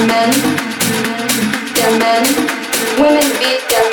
Men. Men. Women beat their